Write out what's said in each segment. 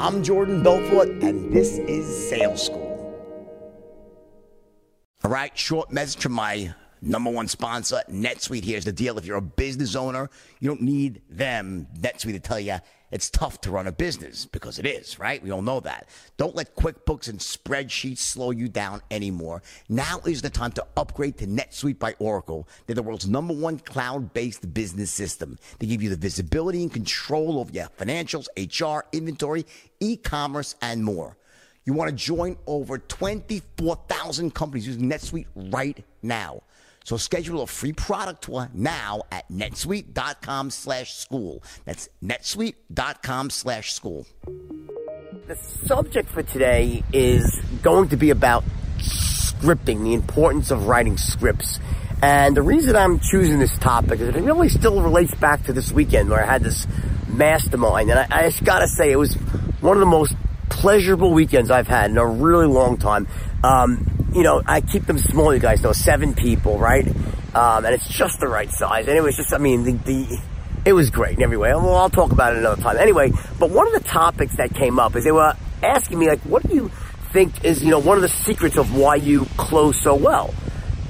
I'm Jordan Belfort, and this is Sales School. All right, short message from my number one sponsor, NetSuite. Here's the deal. If you're a business owner, you don't need them, NetSuite, to tell you it's tough to run a business because it is, right? We all know that. Don't let QuickBooks and spreadsheets slow you down anymore. Now is the time to upgrade to NetSuite by Oracle. They're the world's number one cloud-based business system. They give you the visibility and control over your financials, HR, inventory, e-commerce, and more. You want to join over 24,000 companies using NetSuite right now. So schedule a free product tour now at netsuite.com slash school. That's netsuite.com slash school. The subject for today is going to be about scripting, the importance of writing scripts. And the reason I'm choosing this topic is it really still relates back to this weekend where I had this mastermind. And I, I just gotta say, it was one of the most pleasurable weekends I've had in a really long time. Um, you know, I keep them small, you guys know, seven people, right? Um, and it's just the right size. And it was just, I mean, the, the it was great in every way. Well, I'll talk about it another time. Anyway, but one of the topics that came up is they were asking me, like, what do you think is, you know, one of the secrets of why you close so well?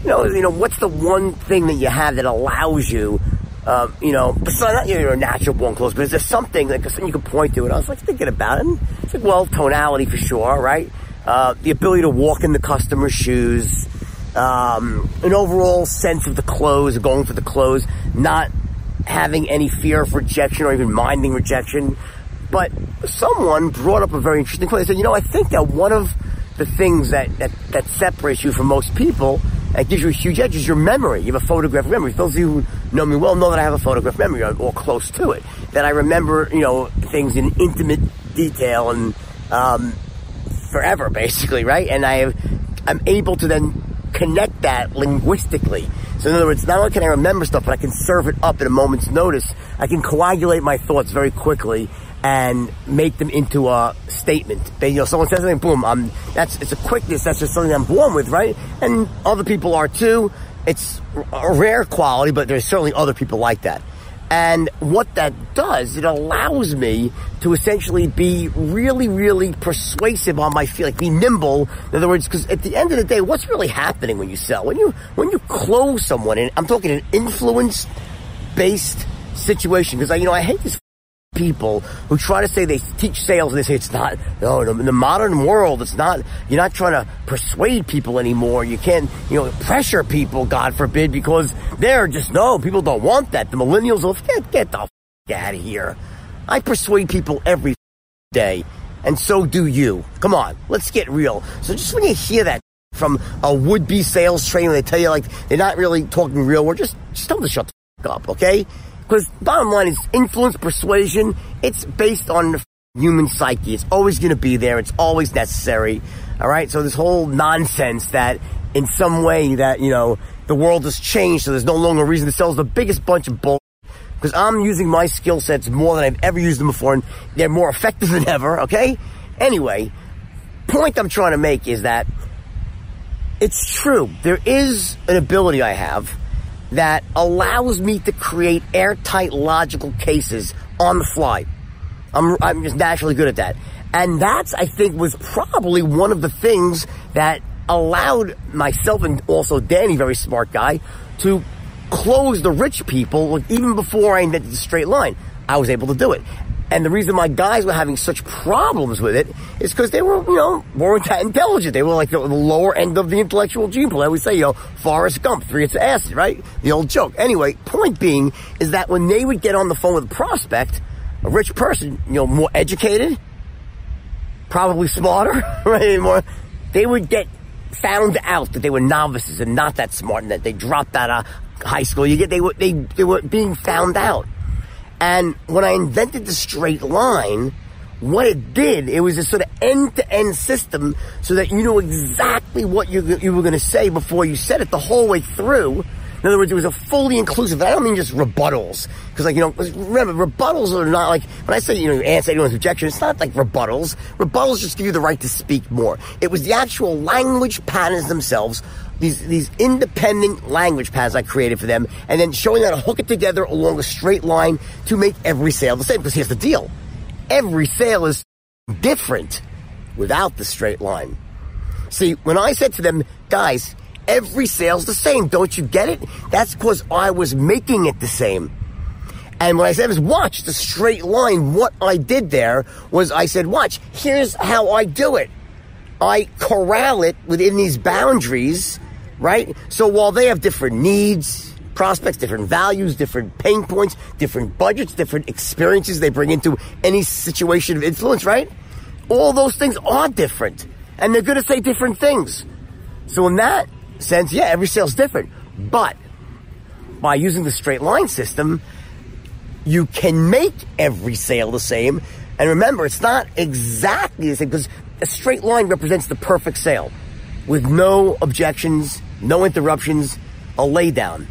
You know, you know, what's the one thing that you have that allows you, um, you know, besides not you're a natural born close, but is there something like something you can point to? And I was like thinking about it. And it's like, well, tonality for sure, right? Uh, the ability to walk in the customer's shoes, um, an overall sense of the clothes, going for the clothes, not having any fear of rejection or even minding rejection. But someone brought up a very interesting point. They said, you know, I think that one of the things that, that, that separates you from most people and gives you a huge edge is your memory. You have a photographic memory. Those of you who know me well know that I have a photographic memory or, or close to it. That I remember, you know, things in intimate detail and, um, forever, basically, right? And I I'm able to then connect that linguistically. So in other words, not only can I remember stuff, but I can serve it up at a moment's notice. I can coagulate my thoughts very quickly and make them into a statement. They, you know, someone says something, boom, I'm, that's, it's a quickness, that's just something I'm born with, right? And other people are too. It's a rare quality, but there's certainly other people like that. And what that does, it allows me to essentially be really, really persuasive on my feet, like be nimble. In other words, because at the end of the day, what's really happening when you sell? When you when you close someone, and I'm talking an influence based situation, because I you know I hate this people who try to say they teach sales and they say it's not no in the modern world it's not you're not trying to persuade people anymore. You can't you know pressure people god forbid because they're just no people don't want that. The millennials will get, get the out of here. I persuade people every day and so do you. Come on let's get real. So just when you hear that from a would-be sales trainer they tell you like they're not really talking real we're just just tell them to shut the up okay because bottom line is influence, persuasion, it's based on the human psyche. It's always going to be there. It's always necessary. All right. So this whole nonsense that in some way that, you know, the world has changed. So there's no longer a reason to sell is the biggest bunch of bull. Because I'm using my skill sets more than I've ever used them before and they're more effective than ever. Okay. Anyway, point I'm trying to make is that it's true. There is an ability I have that allows me to create airtight logical cases on the fly. I'm, I'm just naturally good at that. And that's, I think, was probably one of the things that allowed myself and also Danny, very smart guy, to close the rich people even before I invented the straight line. I was able to do it. And the reason my guys were having such problems with it is because they were, you know, weren't that intelligent. They were like the, lower end of the intellectual gene pool. I always say, you know, Forrest Gump, three it's acid, right? The old joke. Anyway, point being is that when they would get on the phone with a prospect, a rich person, you know, more educated, probably smarter, right? More, they would get found out that they were novices and not that smart and that they dropped out of high school. You get, they were, they, they were being found out. And when I invented the straight line, what it did, it was a sort of end-to-end system so that you know exactly what you, you were going to say before you said it the whole way through. In other words, it was a fully inclusive. I don't mean just rebuttals, because like you know, remember rebuttals are not like when I say you know you answer anyone's objection. It's not like rebuttals. Rebuttals just give you the right to speak more. It was the actual language patterns themselves these these independent language paths I created for them, and then showing how to hook it together along a straight line to make every sale the same. Because here's the deal: every sale is different without the straight line. See, when I said to them, guys, every sale's the same, don't you get it? That's because I was making it the same. And what I said was, watch the straight line. What I did there was I said, watch, here's how I do it. I corral it within these boundaries, right? So while they have different needs, prospects, different values, different pain points, different budgets, different experiences they bring into any situation of influence, right? All those things are different. And they're going to say different things. So in that sense, yeah, every sale's different. But by using the straight line system, you can make every sale the same. And remember, it's not exactly the same because a straight line represents the perfect sale with no objections, no interruptions, a laydown.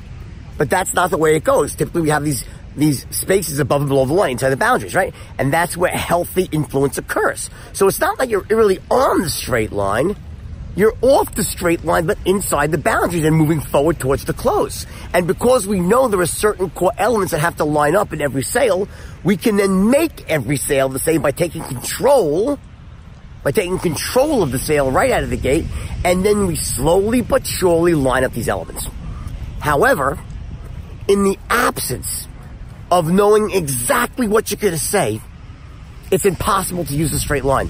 But that's not the way it goes. Typically, we have these these spaces above and below the line, inside the boundaries, right? And that's where healthy influence occurs. So it's not like you're really on the straight line. You're off the straight line, but inside the boundaries and moving forward towards the close. And because we know there are certain core elements that have to line up in every sale, we can then make every sale the same by taking control by taking control of the sale right out of the gate, and then we slowly but surely line up these elements. However, in the absence of knowing exactly what you're going to say, it's impossible to use a straight line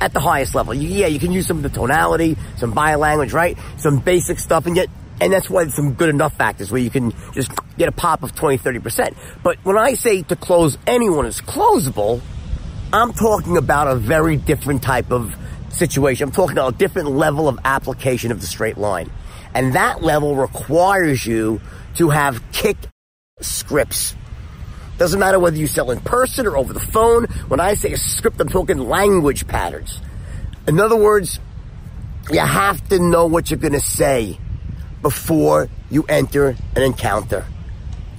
at the highest level. yeah, you can use some of the tonality, some body language, right? Some basic stuff, and yet, and that's why some good enough factors where you can just get a pop of 20, 30%. But when I say to close anyone is closable, I'm talking about a very different type of situation. I'm talking about a different level of application of the straight line. And that level requires you to have kick scripts. Doesn't matter whether you sell in person or over the phone. When I say a script, I'm talking language patterns. In other words, you have to know what you're going to say before you enter an encounter.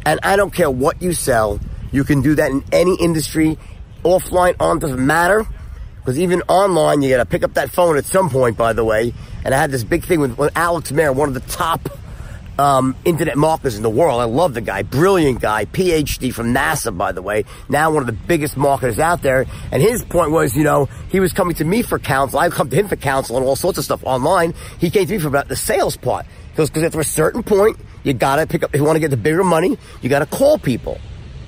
And I don't care what you sell. You can do that in any industry offline, on doesn't matter. Because even online, you got to pick up that phone at some point, by the way. And I had this big thing with, Alex Mayer, one of the top um, internet marketers in the world. I love the guy, brilliant guy, PhD from NASA, by the way. Now one of the biggest marketers out there. And his point was, you know, he was coming to me for counsel. I've come to him for counsel and all sorts of stuff online. He came to me for about the sales part. Because at a certain point, you got to pick up, if you want to get the bigger money, you got to call people.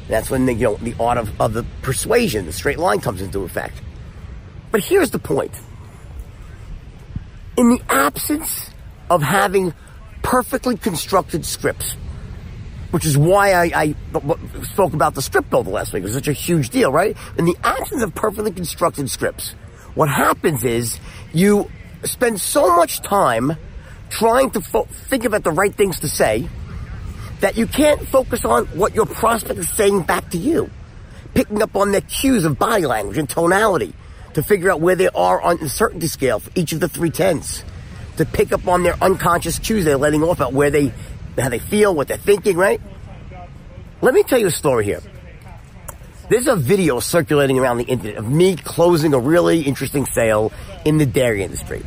That's when the, you know, the art of, of the persuasion, the straight line comes into effect. But here's the point. In the absence of having perfectly constructed scripts, which is why I, I spoke about the script builder last week. It was such a huge deal, right? In the absence of perfectly constructed scripts, what happens is you spend so much time trying to fo- think about the right things to say that you can't focus on what your prospect is saying back to you. Picking up on their cues of body language and tonality to figure out where they are on the certainty scale for each of the three. To pick up on their unconscious cues they're letting off about where they, how they feel, what they're thinking, right? Let me tell you a story here. There's a video circulating around the internet of me closing a really interesting sale in the dairy industry.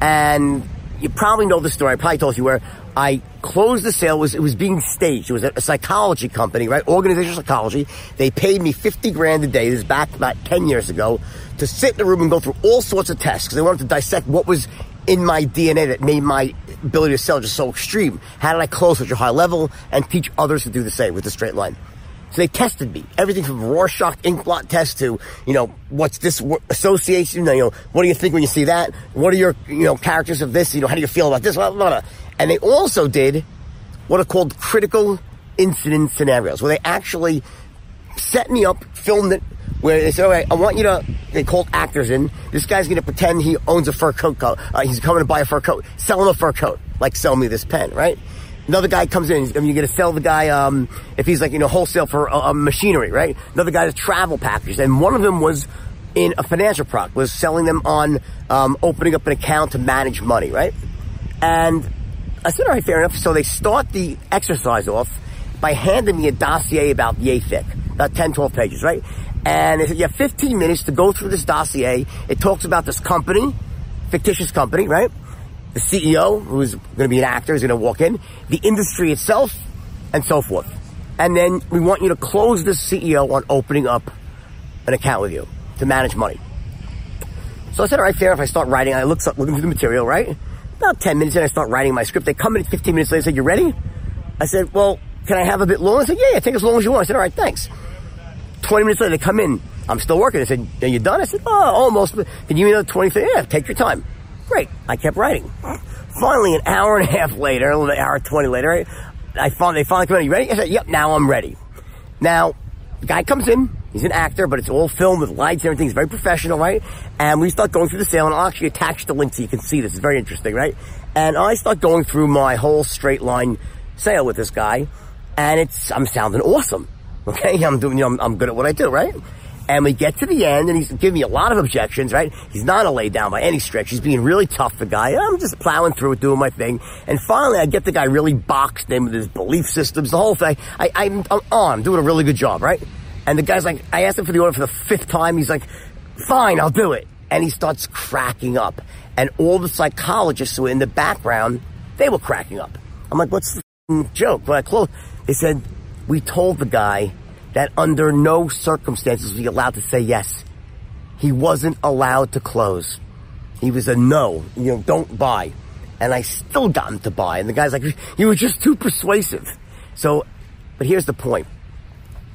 And you probably know the story. I probably told you where I closed the sale. It was it was being staged. It was a, psychology company, right? Organizational psychology. They paid me fifty grand a day. This is back about ten years ago to sit in the room and go through all sorts of tests because they wanted to dissect what was in my DNA that made my ability to sell just so extreme. How did I close such a high level and teach others to do the same with a straight line? So they tested me. Everything from Rorschach ink blot test to, you know, what's this association? You know, what do you think when you see that? What are your, you know, characters of this? You know, how do you feel about this? Blah, blah, blah. And they also did what are called critical incident scenarios, where they actually set me up, filmed it, where they said, all right, I want you to, they called actors in. This guy's going to pretend he owns a fur coat. Uh, he's coming to buy a fur coat. Sell him a fur coat. Like, sell me this pen, right? Another guy comes in. Mean, you're going to sell the guy, um, if he's like, you know, wholesale for uh, machinery, right? Another guy guy's travel packages. And one of them was in a financial product, was selling them on um, opening up an account to manage money, right? And I said, all right, fair enough. So they start the exercise off by handing me a dossier about yay thick, about 10, 12 pages, right? And they said, you have 15 minutes to go through this dossier. It talks about this company, fictitious company, right? The CEO, who's going to be an actor, is going to walk in, the industry itself, and so forth. And then we want you to close the CEO on opening up an account with you to manage money. So I said, all right, fair If I start writing. I look, looking through the material, right? About 10 minutes in, I start writing my script. They come in 15 minutes later said, you ready? I said, well, can I have a bit longer? I said, yeah, yeah, take as long as you want. I said, all right, thanks. 20 minutes later, they come in. I'm still working. They said, are you done? I said, oh, almost. Can you give me another 20? Yeah, take your time. Great. I kept writing. Finally, an hour and a half later, an hour 20 later, I finally, they finally come in. You ready? I said, yep, now I'm ready. Now, the guy comes in. He's an actor, but it's all filmed with lights and everything. He's very professional, right? And we start going through the sale, and I'll actually attach the link so you can see this. It's very interesting, right? And I start going through my whole straight line sale with this guy, and it's I'm sounding awesome. Okay, I'm doing, you know, I'm, I'm good at what I do, right? And we get to the end, and he's giving me a lot of objections, right? He's not a lay down by any stretch. He's being really tough, the guy. I'm just plowing through it, doing my thing. And finally, I get the guy really boxed in with his belief systems, the whole thing. I, I'm, I'm on, I'm doing a really good job, right? And the guy's like, I asked him for the order for the fifth time. He's like, fine, I'll do it. And he starts cracking up. And all the psychologists who were in the background, they were cracking up. I'm like, what's the joke? When I close, they said, we told the guy that under no circumstances was he allowed to say yes. He wasn't allowed to close. He was a no, you know, don't buy. And I still got him to buy. And the guy's like, you were just too persuasive. So, but here's the point.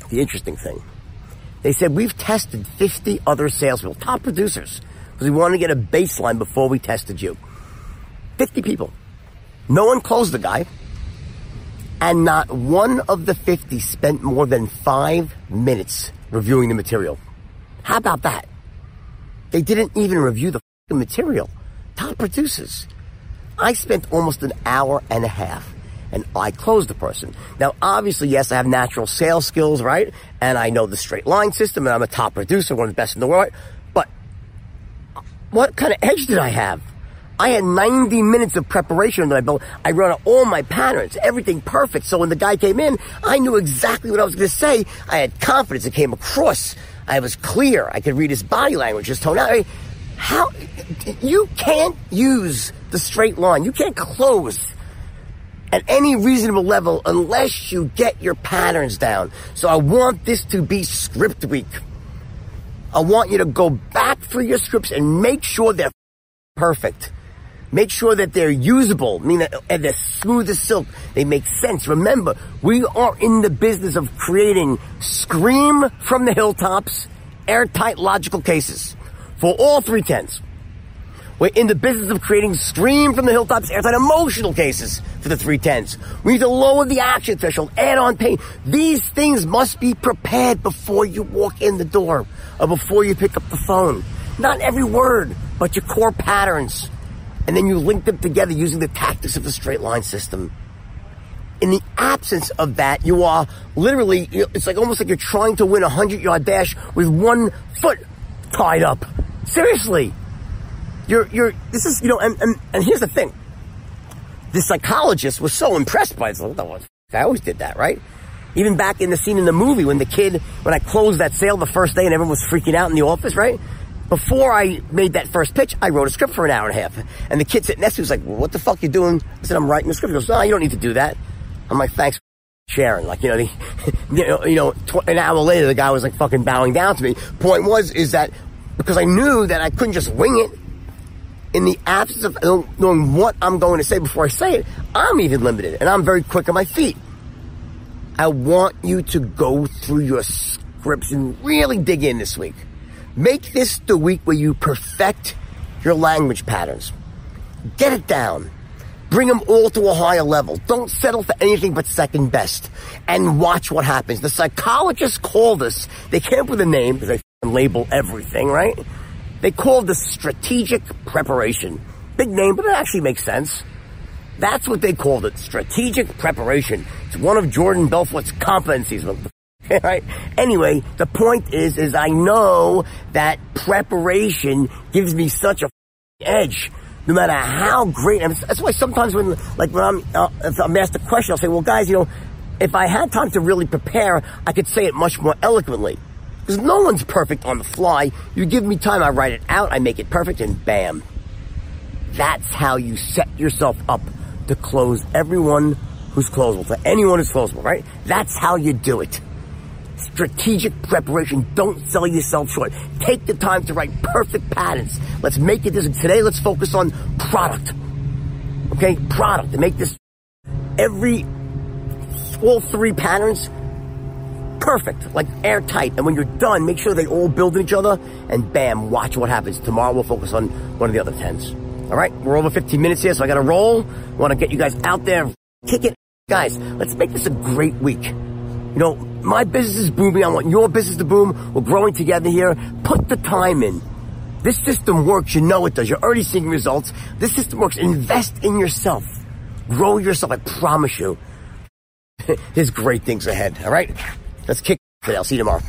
The interesting thing. They said, we've tested 50 other salespeople, top producers, because we wanted to get a baseline before we tested you. 50 people. No one closed the guy and not one of the 50 spent more than five minutes reviewing the material. How about that? They didn't even review the material. Top producers. I spent almost an hour and a half and I closed the person. Now, obviously, yes, I have natural sales skills, right? And I know the straight line system and I'm a top producer, one of the best in the world. But uh, what kind of edge did I have? I had 90 minutes of preparation that I built. I wrote out all my patterns, everything perfect. So when the guy came in, I knew exactly what I was going to say. I had confidence. It came across. I was clear. I could read his body language, his tone. How you can't use the straight line. You can't close at any reasonable level unless you get your patterns down. So I want this to be script week. I want you to go back through your scripts and make sure they're perfect. Make sure that they're usable, I mean, and they're smooth as silk. They make sense. Remember, we are in the business of creating scream from the hilltops, airtight logical cases for all three tens. We're in the business of creating scream from the hilltops, airtight emotional cases for the three tens. We need to lower the action threshold, add on pain. These things must be prepared before you walk in the door or before you pick up the phone. Not every word, but your core patterns and then you link them together using the tactics of the straight line system. In the absence of that, you are literally, it's like almost like you're trying to win a 100 yard dash with one foot tied up. Seriously. You're, you're, this is, you know, and, and, and here's the thing. The psychologist was so impressed by this. I always did that, right? Even back in the scene in the movie when the kid, when I closed that sale the first day and everyone was freaking out in the office, right? Before I made that first pitch, I wrote a script for an hour and a half. And the kid sitting next to me was like, well, what the fuck you doing? I said, I'm writing a script. He goes, no, you don't need to do that. I'm like, thanks sharing. Like, you know, the, you know, you know tw- an hour later, the guy was like fucking bowing down to me. Point was, is that because I knew that I couldn't just wing it in the absence of knowing what I'm going to say before I say it, I'm even limited and I'm very quick on my feet. I want you to go through your scripts and really dig in this week. Make this the week where you perfect your language patterns. Get it down. Bring them all to a higher level. Don't settle for anything but second best. And watch what happens. The psychologists call this, they came up with a name because they label everything, right? They call this strategic preparation. Big name, but it actually makes sense. That's what they called it. Strategic preparation. It's one of Jordan Belfort's competencies. right? Anyway, the point is, is I know that preparation gives me such a edge. No matter how great, and that's why sometimes when, like when I'm, uh, if I'm asked a question, I'll say, well guys, you know, if I had time to really prepare, I could say it much more eloquently. Because no one's perfect on the fly. You give me time, I write it out, I make it perfect, and bam. That's how you set yourself up to close everyone who's closable, to anyone who's closable, right? That's how you do it strategic preparation. Don't sell yourself short. Take the time to write perfect patterns. Let's make it this. Today, let's focus on product. Okay, product. To make this every, all three patterns perfect, like airtight. And when you're done, make sure they all build each other and bam, watch what happens. Tomorrow we'll focus on one of the other tens. All right, we're over 15 minutes here, so I got to roll. Want to get you guys out there, kick it, guys. Let's make this a great week. You know, my business is booming. I want your business to boom. We're growing together here. Put the time in. This system works. You know it does. You're already seeing results. This system works. Invest in yourself. Grow yourself. I promise you. There's great things ahead. All right. Let's kick it. I'll see you tomorrow.